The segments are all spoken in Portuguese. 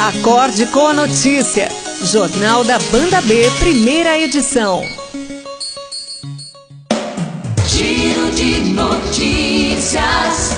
Acorde com a notícia. Jornal da Banda B, primeira edição. Giro de notícias.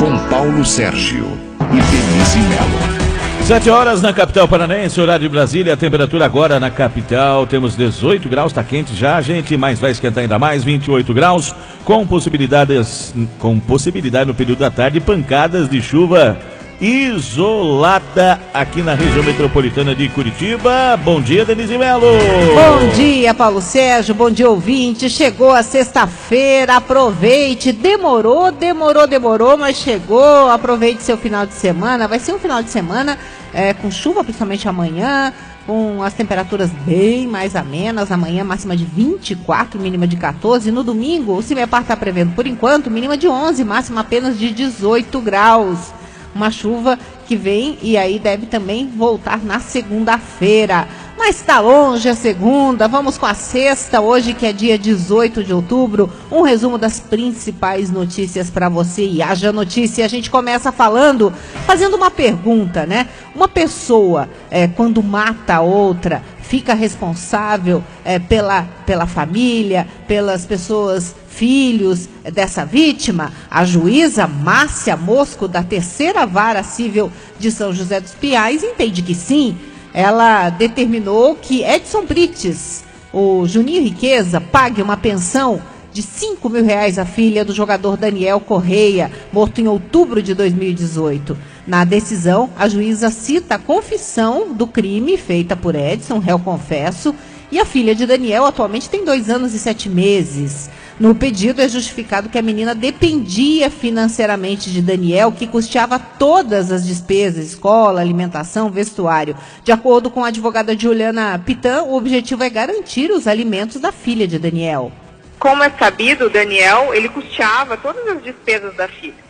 Com Paulo Sérgio e Denise Mello. Sete horas na capital paranaense, horário de Brasília, a temperatura agora na capital, temos 18 graus, está quente já, gente, mas vai esquentar ainda mais, 28 graus, com possibilidades, com possibilidade no período da tarde, pancadas de chuva isolada aqui na região metropolitana de Curitiba. Bom dia, Denise Melo. Bom dia, Paulo Sérgio. Bom dia, ouvinte. Chegou a sexta-feira. Aproveite. Demorou, demorou, demorou, mas chegou. Aproveite seu final de semana. Vai ser um final de semana é, com chuva, principalmente amanhã. Com as temperaturas bem mais amenas, amanhã máxima de 24, mínima de 14. No domingo, o CIMEPAR está prevendo, por enquanto, mínima de 11, máxima apenas de 18 graus uma chuva que vem e aí deve também voltar na segunda-feira. Mas está longe a segunda, vamos com a sexta, hoje que é dia 18 de outubro. Um resumo das principais notícias para você e haja notícia. A gente começa falando, fazendo uma pergunta, né? Uma pessoa, é, quando mata outra, fica responsável é, pela, pela família, pelas pessoas filhos dessa vítima, a juíza Márcia Mosco, da terceira vara civil de São José dos Piais, entende que sim. Ela determinou que Edson Brites, o Juninho Riqueza, pague uma pensão de 5 mil reais à filha do jogador Daniel Correia, morto em outubro de 2018. Na decisão, a juíza cita a confissão do crime feita por Edson, réu confesso, e a filha de Daniel atualmente tem dois anos e sete meses. No pedido é justificado que a menina dependia financeiramente de Daniel, que custeava todas as despesas, escola, alimentação, vestuário. De acordo com a advogada Juliana Pitan, o objetivo é garantir os alimentos da filha de Daniel. Como é sabido, Daniel, ele custeava todas as despesas da filha.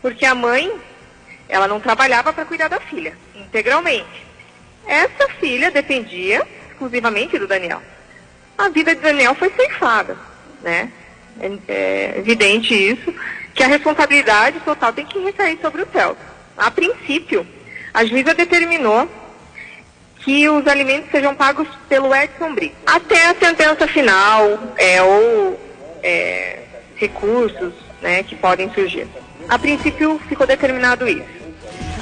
Porque a mãe, ela não trabalhava para cuidar da filha, integralmente. Essa filha dependia exclusivamente do Daniel. A vida de Daniel foi ceifada, né? É, é evidente isso, que a responsabilidade total tem que recair sobre o Celso. A princípio, a juíza determinou que os alimentos sejam pagos pelo Edson Brito. Até a sentença final, é, ou é, recursos né, que podem surgir. A princípio ficou determinado isso.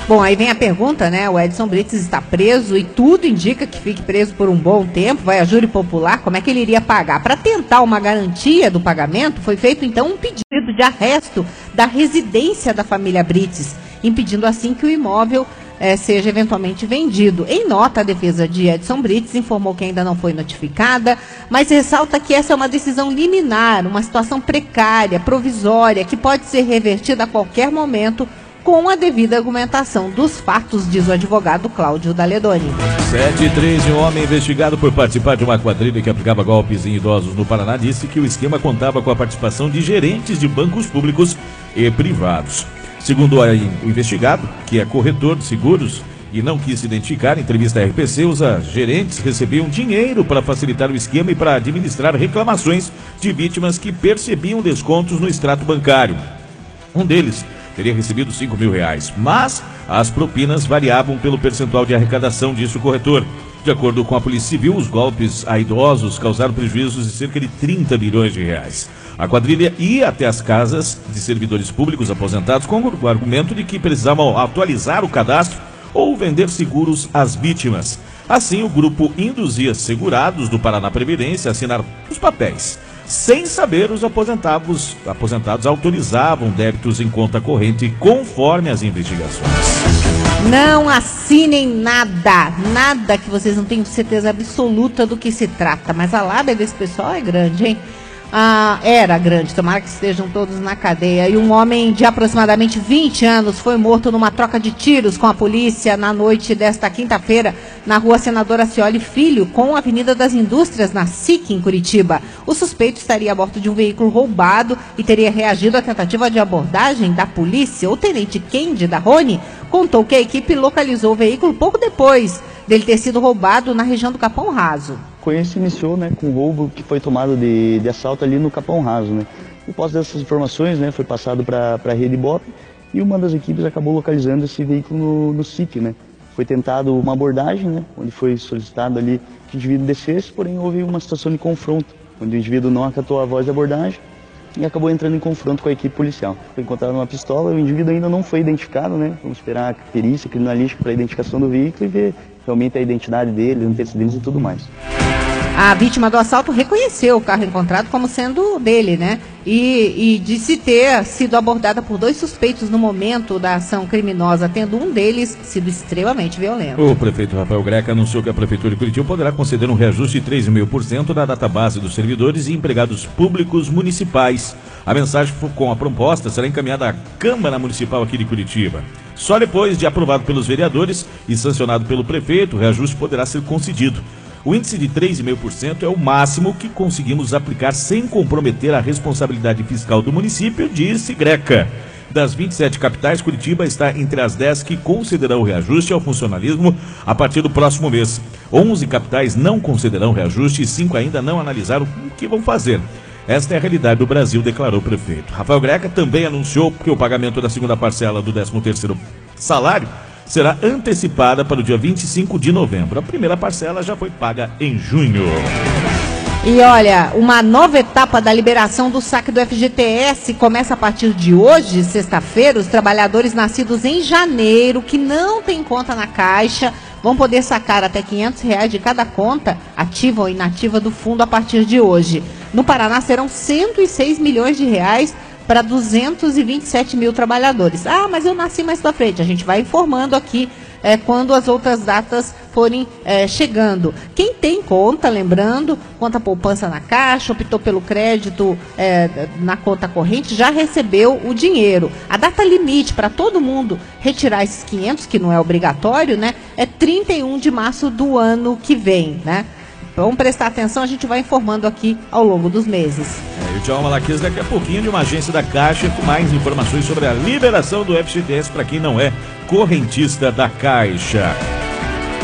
Bom, aí vem a pergunta, né? O Edson Brits está preso e tudo indica que fique preso por um bom tempo. Vai a júri popular, como é que ele iria pagar? Para tentar uma garantia do pagamento, foi feito então um pedido de arresto da residência da família Brits, impedindo assim que o imóvel é, seja eventualmente vendido. Em nota, a defesa de Edson Brits informou que ainda não foi notificada, mas ressalta que essa é uma decisão liminar, uma situação precária, provisória, que pode ser revertida a qualquer momento com a devida argumentação dos fatos, diz o advogado Cláudio Daledoni. 7 e 3, um homem investigado por participar de uma quadrilha que aplicava golpes em idosos no Paraná disse que o esquema contava com a participação de gerentes de bancos públicos e privados. Segundo o investigado, que é corretor de seguros e não quis se identificar, em entrevista à RPC, os gerentes recebiam dinheiro para facilitar o esquema e para administrar reclamações de vítimas que percebiam descontos no extrato bancário. Um deles teria recebido 5 mil reais, mas as propinas variavam pelo percentual de arrecadação, disse o corretor. De acordo com a Polícia Civil, os golpes a idosos causaram prejuízos de cerca de 30 milhões de reais. A quadrilha ia até as casas de servidores públicos aposentados com o argumento de que precisavam atualizar o cadastro ou vender seguros às vítimas. Assim, o grupo induzia segurados do Paraná Previdência a assinar os papéis sem saber, os aposentados, aposentados autorizavam débitos em conta corrente conforme as investigações. Não assinem nada, nada que vocês não tenham certeza absoluta do que se trata. Mas a lábia desse pessoal é grande, hein? Ah, era grande, tomara que estejam todos na cadeia. E um homem de aproximadamente 20 anos foi morto numa troca de tiros com a polícia na noite desta quinta-feira, na rua Senadora Cioli Filho, com a Avenida das Indústrias, na SIC, em Curitiba. O suspeito estaria a bordo de um veículo roubado e teria reagido à tentativa de abordagem da polícia. O tenente Kendi da Rony contou que a equipe localizou o veículo pouco depois dele ter sido roubado na região do Capão Raso ocorrência se iniciou né, com o roubo que foi tomado de, de assalto ali no Capão Raso. Né. E após dessas informações, né, foi passado para a rede BOP e uma das equipes acabou localizando esse veículo no, no SIC, né, Foi tentado uma abordagem, né, onde foi solicitado ali que o indivíduo descesse, porém houve uma situação de confronto, onde o indivíduo não acatou a voz de abordagem e acabou entrando em confronto com a equipe policial. Foi encontrada uma pistola, o indivíduo ainda não foi identificado, né? Vamos esperar a perícia criminalística para a identificação do veículo e ver realmente a identidade dele, antecedentes e tudo mais. A vítima do assalto reconheceu o carro encontrado como sendo dele, né? E, e disse ter sido abordada por dois suspeitos no momento da ação criminosa, tendo um deles sido extremamente violento. O prefeito Rafael Greca anunciou que a Prefeitura de Curitiba poderá conceder um reajuste de 3,5% da database dos servidores e empregados públicos municipais. A mensagem com a proposta será encaminhada à Câmara Municipal aqui de Curitiba. Só depois de aprovado pelos vereadores e sancionado pelo prefeito, o reajuste poderá ser concedido. O índice de 3,5% é o máximo que conseguimos aplicar sem comprometer a responsabilidade fiscal do município, disse Greca. Das 27 capitais, Curitiba está entre as 10 que concederão reajuste ao funcionalismo a partir do próximo mês. 11 capitais não concederão reajuste e 5 ainda não analisaram o que vão fazer. Esta é a realidade do Brasil, declarou o prefeito. Rafael Greca também anunciou que o pagamento da segunda parcela do 13º salário será antecipada para o dia 25 de novembro. A primeira parcela já foi paga em junho. E olha, uma nova etapa da liberação do saque do FGTS começa a partir de hoje, sexta-feira. Os trabalhadores nascidos em janeiro, que não têm conta na Caixa, vão poder sacar até 500 reais de cada conta, ativa ou inativa do fundo, a partir de hoje. No Paraná serão 106 milhões de reais para 227 mil trabalhadores. Ah, mas eu nasci mais para frente. A gente vai informando aqui é, quando as outras datas forem é, chegando. Quem tem conta, lembrando, conta poupança na caixa, optou pelo crédito é, na conta corrente, já recebeu o dinheiro. A data limite para todo mundo retirar esses 500, que não é obrigatório, né, é 31 de março do ano que vem, né? Vamos prestar atenção, a gente vai informando aqui ao longo dos meses. É, e o Tchau Malaquias daqui a pouquinho de uma agência da Caixa com mais informações sobre a liberação do FGTS para quem não é correntista da Caixa.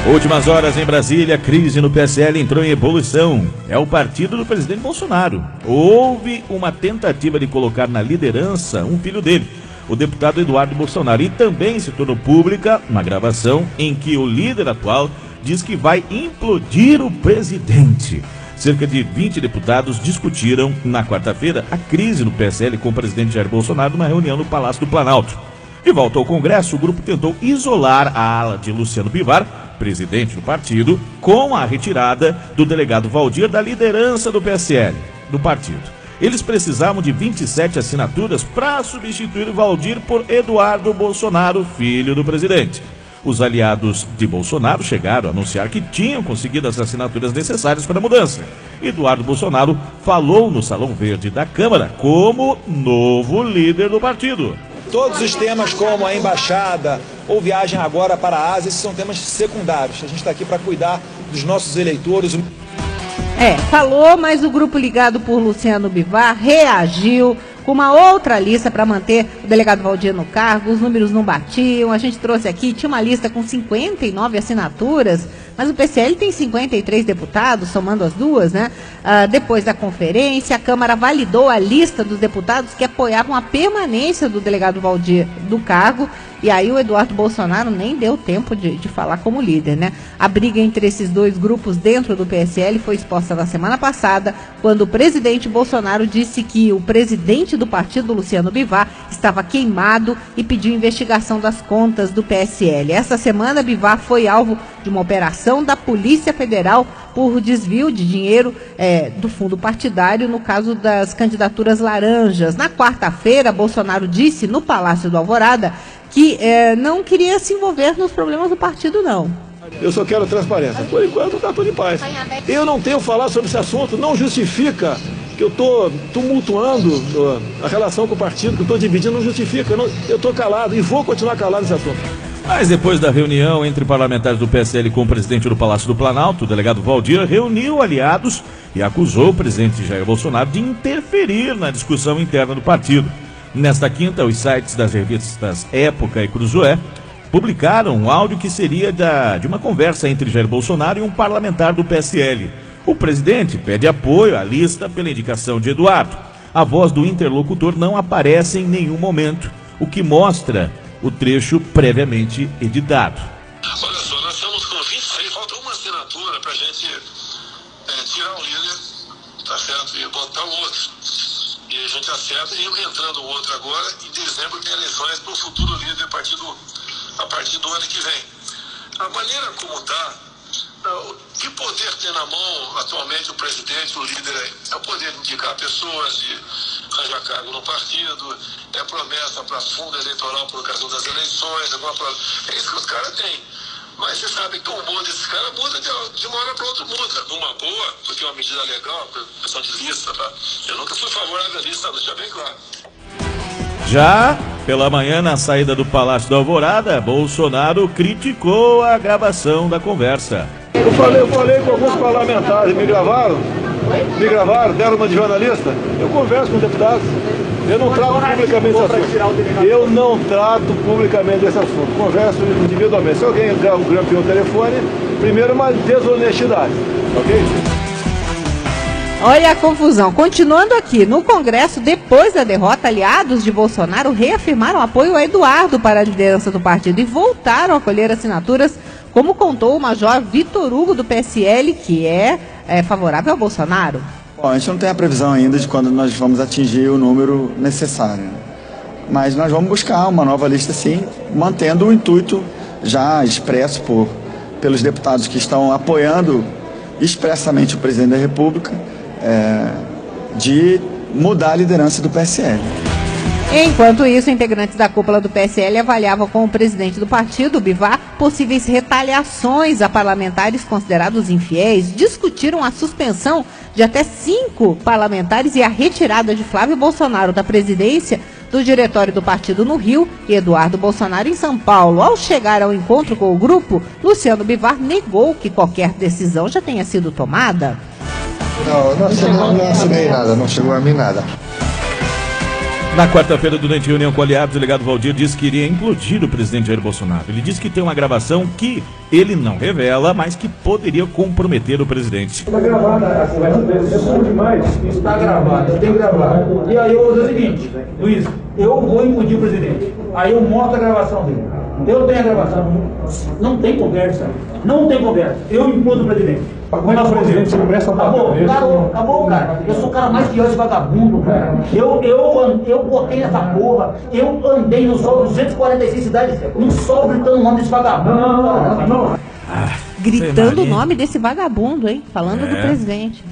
Últimas horas em Brasília, crise no PSL entrou em evolução. É o partido do presidente Bolsonaro. Houve uma tentativa de colocar na liderança um filho dele, o deputado Eduardo Bolsonaro. E também se tornou pública uma gravação em que o líder atual diz que vai implodir o presidente. Cerca de 20 deputados discutiram na quarta-feira a crise no PSL com o presidente Jair Bolsonaro numa reunião no Palácio do Planalto. De volta ao Congresso, o grupo tentou isolar a ala de Luciano Bivar, presidente do partido, com a retirada do delegado Valdir da liderança do PSL, do partido. Eles precisavam de 27 assinaturas para substituir Valdir por Eduardo Bolsonaro, filho do presidente. Os aliados de Bolsonaro chegaram a anunciar que tinham conseguido as assinaturas necessárias para a mudança. Eduardo Bolsonaro falou no Salão Verde da Câmara como novo líder do partido. Todos os temas como a embaixada ou viagem agora para a Ásia, esses são temas secundários. A gente está aqui para cuidar dos nossos eleitores. É, falou, mas o grupo ligado por Luciano Bivar reagiu com uma outra lista para manter o delegado Valdir no cargo. Os números não batiam. A gente trouxe aqui, tinha uma lista com 59 assinaturas, mas o PCL tem 53 deputados, somando as duas, né? Ah, depois da conferência, a Câmara validou a lista dos deputados que apoiavam a permanência do delegado Valdir do cargo e aí o Eduardo Bolsonaro nem deu tempo de, de falar como líder, né? A briga entre esses dois grupos dentro do PSL foi exposta na semana passada, quando o presidente Bolsonaro disse que o presidente do partido, Luciano Bivar, estava queimado e pediu investigação das contas do PSL. Essa semana, Bivar foi alvo de uma operação da Polícia Federal por desvio de dinheiro é, do fundo partidário no caso das candidaturas laranjas. Na quarta-feira, Bolsonaro disse no Palácio do Alvorada que é, não queria se envolver nos problemas do partido, não. Eu só quero transparência. Por enquanto está tudo em paz. Eu não tenho falar sobre esse assunto, não justifica que eu estou tumultuando a relação com o partido, que eu estou dividindo, não justifica. Eu estou calado e vou continuar calado nesse assunto. Mas depois da reunião entre parlamentares do PSL com o presidente do Palácio do Planalto, o delegado Valdir reuniu aliados e acusou o presidente Jair Bolsonaro de interferir na discussão interna do partido. Nesta quinta, os sites das revistas Época e Cruzoé publicaram um áudio que seria da, de uma conversa entre Jair Bolsonaro e um parlamentar do PSL. O presidente pede apoio à lista pela indicação de Eduardo. A voz do interlocutor não aparece em nenhum momento, o que mostra o trecho previamente editado. Acerta e entrando outro agora, em dezembro tem eleições para o futuro líder do, a partir do ano que vem. A maneira como está, o que poder tem na mão atualmente o presidente, o líder aí? É o poder de indicar pessoas, de arranjar cargo no partido, é promessa para fundo eleitoral por causa das eleições, é isso que os caras têm. Mas você sabe que o humor desses caras muda de, de uma hora para outra, muda. Numa boa, é uma medida legal, questão de lista, tá? Eu nunca fui favorável à lista, deixa bem claro. Já pela manhã, na saída do Palácio da Alvorada, Bolsonaro criticou a gravação da conversa. Eu falei, eu falei com alguns parlamentares, me gravaram, me gravaram, deram uma de jornalista. Eu converso com deputados. Eu não trato publicamente esse assunto. Eu não trato publicamente esse assunto. Converso individualmente. Se alguém grampeou o telefone, primeiro uma desonestidade. Ok? Olha a confusão. Continuando aqui, no Congresso, depois da derrota, aliados de Bolsonaro reafirmaram apoio a Eduardo para a liderança do partido e voltaram a colher assinaturas, como contou o Major Vitor Hugo do PSL, que é, é favorável ao Bolsonaro. Bom, a gente não tem a previsão ainda de quando nós vamos atingir o número necessário. Mas nós vamos buscar uma nova lista, sim, mantendo o intuito já expresso por, pelos deputados que estão apoiando expressamente o presidente da República é, de mudar a liderança do PSL. Enquanto isso, integrantes da cúpula do PSL avaliavam com o presidente do partido, Bivar, possíveis retaliações a parlamentares considerados infiéis, discutiram a suspensão de até cinco parlamentares e a retirada de Flávio Bolsonaro da presidência do diretório do partido no Rio e Eduardo Bolsonaro em São Paulo. Ao chegar ao encontro com o grupo, Luciano Bivar negou que qualquer decisão já tenha sido tomada. Não, não assinei, não assinei nada, não chegou a mim nada. Na quarta-feira, durante reunião com aliados, o delegado Valdir disse que iria implodir o presidente Jair Bolsonaro. Ele disse que tem uma gravação que ele não revela, mas que poderia comprometer o presidente. Está gravada a conversa dele, é bom demais. Está gravada, eu tenho gravado. E aí eu vou dizer o seguinte, Luiz, eu vou implodir o presidente. Aí eu mostro a gravação dele. Eu tenho a gravação. Não tem conversa. Não tem conversa. Eu implodo o presidente. Mas o presidente se presta pra Acabou, acabou, acabou, cara. Eu sou o cara mais pior de vagabundo, cara. Eu, eu, eu botei essa porra, eu andei no sol 246 cidades, no sol gritando o nome desse vagabundo. Não, não, não. Gritando o nome desse vagabundo, hein? Falando do É. presidente.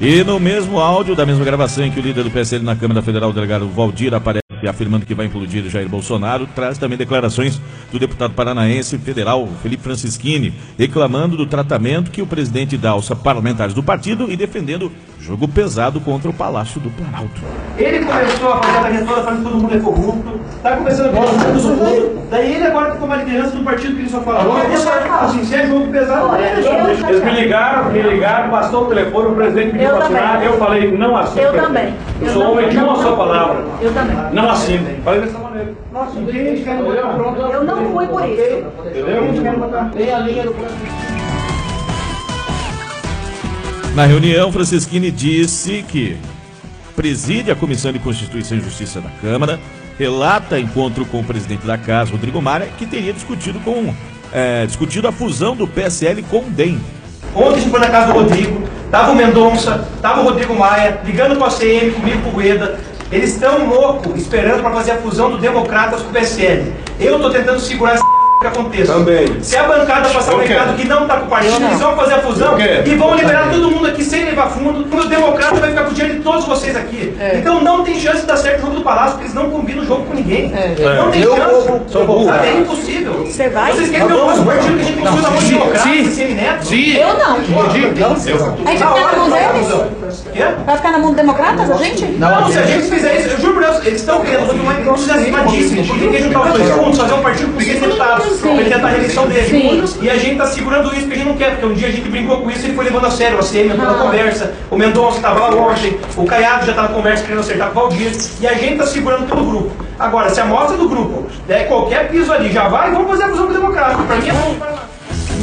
E no mesmo áudio da mesma gravação em que o líder do PSL na Câmara Federal, o delegado Valdir, aparece afirmando que vai implodir Jair Bolsonaro, traz também declarações do deputado paranaense federal Felipe Francischini, reclamando do tratamento que o presidente dá aos parlamentares do partido e defendendo jogo pesado contra o Palácio do Planalto. Ele começou a fazer a toda falando que todo mundo é corrupto, tá começando a falar do corrupto. Daí ele agora toma a liderança do partido que ele só fala. Agora ele vai falar assim, se é jogo pesado, não é jogo Eles me ligaram, me ligaram, passou o telefone, o presidente pediu Eu para assinar, também. eu falei, não assino. Eu também. Eu Eu sou homem de eu uma só palavra. Eu também. Não assino. Falei dessa maneira. Nossa, não tem gente querendo botar. Eu não fui por isso. Entendeu? Gente querendo botar. Tem a linha do Na reunião, Francisquini disse que preside a Comissão de Constituição e Justiça da Câmara, relata encontro com o presidente da Casa, Rodrigo Maia, que teria discutido com é, discutido a fusão do PSL com o DEM. Ontem a gente foi na casa do Rodrigo, tava o Mendonça, tava o Rodrigo Maia, ligando com a CM, comigo com o Rueda. Eles estão loucos, esperando para fazer a fusão do Democratas com o PSL. Eu tô tentando segurar essa que aconteça. Também. Se a bancada passar Eu o recado que não tá com o partido, Eu não. eles vão fazer a fusão Eu e vão liberar todo mundo aqui sem levar fundo. O Democrata vai ficar com o dinheiro de todos vocês aqui. Então não tem chance de dar certo o jogo do Palácio, porque eles não combinam o jogo com ninguém. Não tem Eu chance. vou- sou burro. Sabe, É impossível. Você vai? Vocês querem ver o nosso partido que a gente construiu na mão de democrata, sem neto? Eu não. A gente vai ficar na mão deles? Quê? Vai ficar na mão do democratas, a gente? Não, se a gente fizer isso, eu juro por Deus, eles estão querendo fazer uma entusiasmadíssima, porque quer juntar os dois juntos, fazer um partido com 100 deputados, ele tentar a reeleição dele. E a gente tá segurando isso porque a gente não quer, porque um dia a gente brincou com isso e ele foi levando a sério, a CM entrou na conversa, o Mendonça estava lá ontem, o Caiado já tá na conversa querendo acertar com o Valdir, e a gente tá segurando pelo grupo. Agora, se a amostra do grupo der qualquer piso ali, já vai, vamos fazer a fusão com o democrático. Pra mim é bom.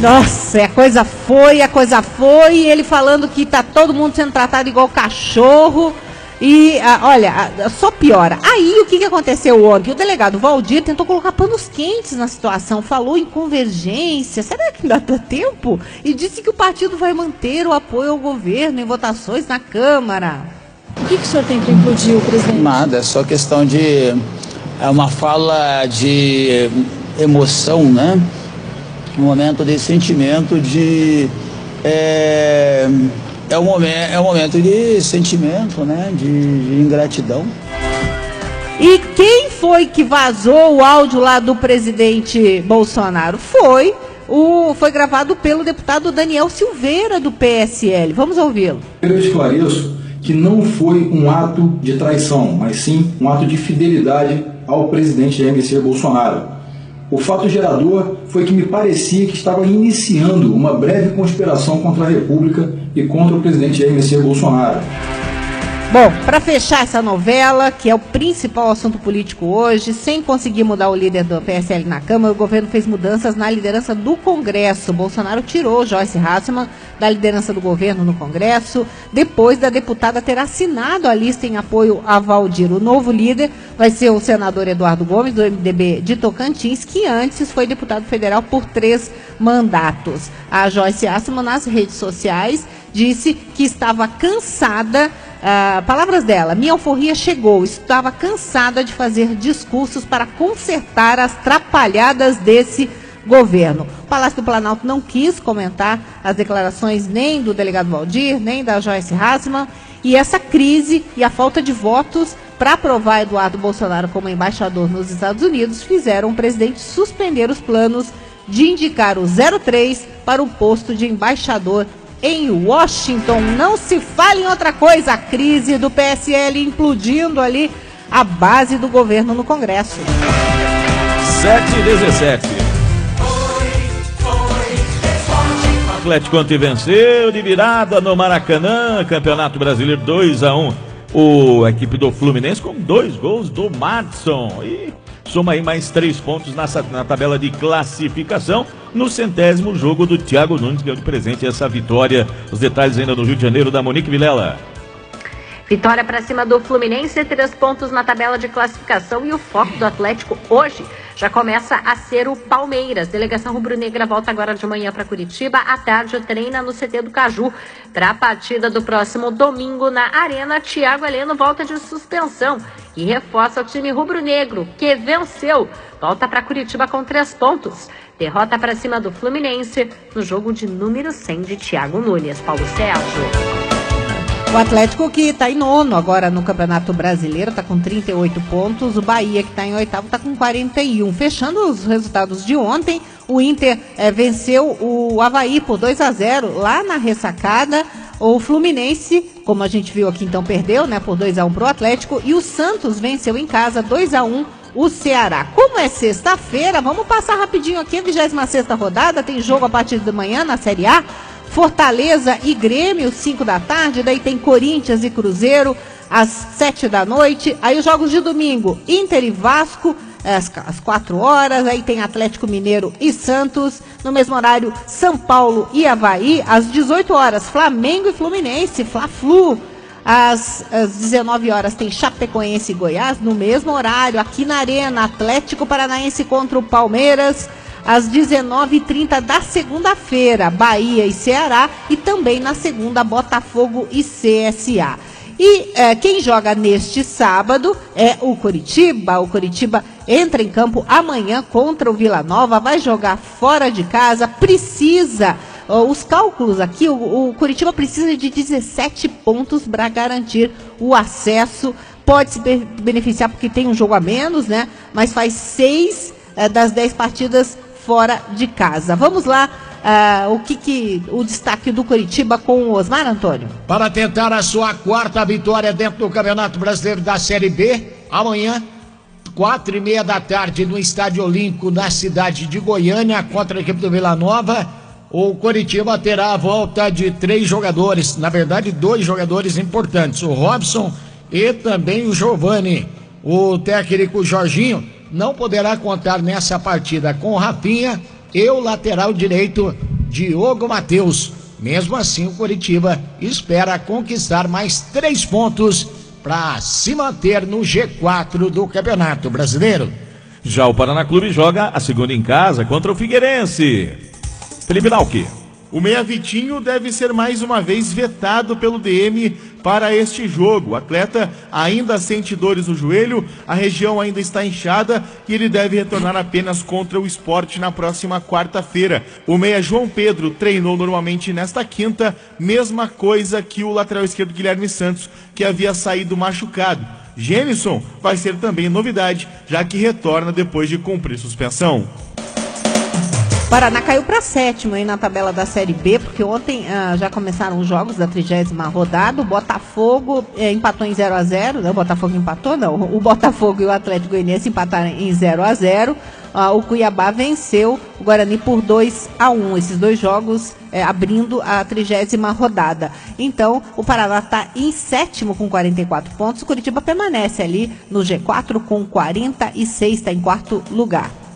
Nossa, a coisa foi, a coisa foi, e ele falando que tá todo mundo sendo tratado igual cachorro. E ah, olha, ah, só piora. Aí o que, que aconteceu ontem? O delegado Valdir tentou colocar panos quentes na situação, falou em convergência. Será que ainda dá tempo? E disse que o partido vai manter o apoio ao governo em votações na Câmara. O que, que o senhor tem para implodir o presidente? Nada, é só questão de. É uma fala de emoção, né? Um momento de sentimento de. É, é, um, momento, é um momento de sentimento, né? De, de ingratidão. E quem foi que vazou o áudio lá do presidente Bolsonaro? Foi o foi gravado pelo deputado Daniel Silveira do PSL. Vamos ouvi-lo. Eu esclareço que não foi um ato de traição, mas sim um ato de fidelidade ao presidente Jair Messias Bolsonaro. O fato gerador foi que me parecia que estava iniciando uma breve conspiração contra a República e contra o presidente Jair Bolsonaro. Bom, para fechar essa novela, que é o principal assunto político hoje, sem conseguir mudar o líder do PSL na Câmara, o governo fez mudanças na liderança do Congresso. Bolsonaro tirou Joyce Hasselman da liderança do governo no Congresso, depois da deputada ter assinado a lista em apoio a Valdir. O novo líder vai ser o senador Eduardo Gomes, do MDB de Tocantins, que antes foi deputado federal por três mandatos. A Joyce Hasselman, nas redes sociais, disse que estava cansada ah, palavras dela, minha alforria chegou, estava cansada de fazer discursos para consertar as trapalhadas desse governo. O Palácio do Planalto não quis comentar as declarações nem do delegado Valdir, nem da Joyce Hasselman, e essa crise e a falta de votos para aprovar Eduardo Bolsonaro como embaixador nos Estados Unidos fizeram o presidente suspender os planos de indicar o 03 para o posto de embaixador em Washington. Não se fale em outra coisa. A crise do PSL implodindo ali a base do governo no Congresso. 7 e 17. O Atlético ontem venceu de virada no Maracanã, Campeonato Brasileiro 2 a 1 O a equipe do Fluminense com dois gols do Madson. E soma aí mais três pontos na, na tabela de classificação no centésimo jogo do Thiago Nunes, ganhou de presente essa vitória. Os detalhes ainda no Rio de Janeiro da Monique Vilela. Vitória para cima do Fluminense, três pontos na tabela de classificação e o foco do Atlético hoje já começa a ser o Palmeiras. Delegação rubro-negra volta agora de manhã para Curitiba, à tarde treina no CT do Caju. Para a partida do próximo domingo na Arena, Thiago Heleno volta de suspensão e reforça o time rubro-negro, que venceu. Volta para Curitiba com três pontos. Derrota para cima do Fluminense no jogo de número 100 de Thiago Nunes. Paulo Sérgio. O Atlético que está em nono agora no Campeonato Brasileiro, está com 38 pontos. O Bahia que está em oitavo está com 41. Fechando os resultados de ontem, o Inter é, venceu o Havaí por 2 a 0 lá na ressacada. O Fluminense, como a gente viu aqui, então perdeu, né, por 2 a 1 para o Atlético. E o Santos venceu em casa 2 a 1 o Ceará. Como é sexta-feira, vamos passar rapidinho aqui a 26 rodada. Tem jogo a partir de manhã na Série A. Fortaleza e Grêmio, 5 da tarde. Daí tem Corinthians e Cruzeiro, às 7 da noite. Aí os jogos de domingo, Inter e Vasco, às, às 4 horas. Aí tem Atlético Mineiro e Santos. No mesmo horário, São Paulo e Havaí. Às 18 horas, Flamengo e Fluminense, Fla-Flu. Às, às 19 horas tem Chapecoense e Goiás. No mesmo horário, aqui na Arena, Atlético Paranaense contra o Palmeiras às 19h30 da segunda-feira, Bahia e Ceará, e também na segunda, Botafogo e CSA. E é, quem joga neste sábado é o Curitiba. O Curitiba entra em campo amanhã contra o Vila Nova, vai jogar fora de casa, precisa. Os cálculos aqui, o, o Curitiba precisa de 17 pontos para garantir o acesso. Pode se beneficiar porque tem um jogo a menos, né? Mas faz seis é, das 10 partidas fora de casa. Vamos lá, uh, o que, que o destaque do Curitiba com o Osmar Antônio? Para tentar a sua quarta vitória dentro do Campeonato Brasileiro da Série B, amanhã quatro e meia da tarde no Estádio Olímpico na cidade de Goiânia contra a equipe do Vila Nova. O Curitiba terá a volta de três jogadores, na verdade dois jogadores importantes, o Robson e também o Giovani. O técnico Jorginho não poderá contar nessa partida com o Rafinha e o lateral direito Diogo Matheus. Mesmo assim, o Curitiba espera conquistar mais três pontos para se manter no G4 do Campeonato Brasileiro. Já o Paraná Clube joga a segunda em casa contra o Figueirense. Felipe Dalque. O Meia Vitinho deve ser mais uma vez vetado pelo DM para este jogo. O atleta ainda sente dores no joelho, a região ainda está inchada e ele deve retornar apenas contra o esporte na próxima quarta-feira. O Meia João Pedro treinou normalmente nesta quinta, mesma coisa que o lateral esquerdo Guilherme Santos, que havia saído machucado. Jenison vai ser também novidade, já que retorna depois de cumprir suspensão. Paraná caiu para sétimo aí na tabela da Série B, porque ontem ah, já começaram os jogos da trigésima rodada. O Botafogo eh, empatou em 0 a 0 né? O Botafogo empatou, não. O Botafogo e o Atlético Goianiense empataram em 0 a 0 ah, O Cuiabá venceu o Guarani por 2 a 1 Esses dois jogos eh, abrindo a trigésima rodada. Então, o Paraná está em sétimo com 44 pontos. O Curitiba permanece ali no G4 com 46, está em quarto lugar.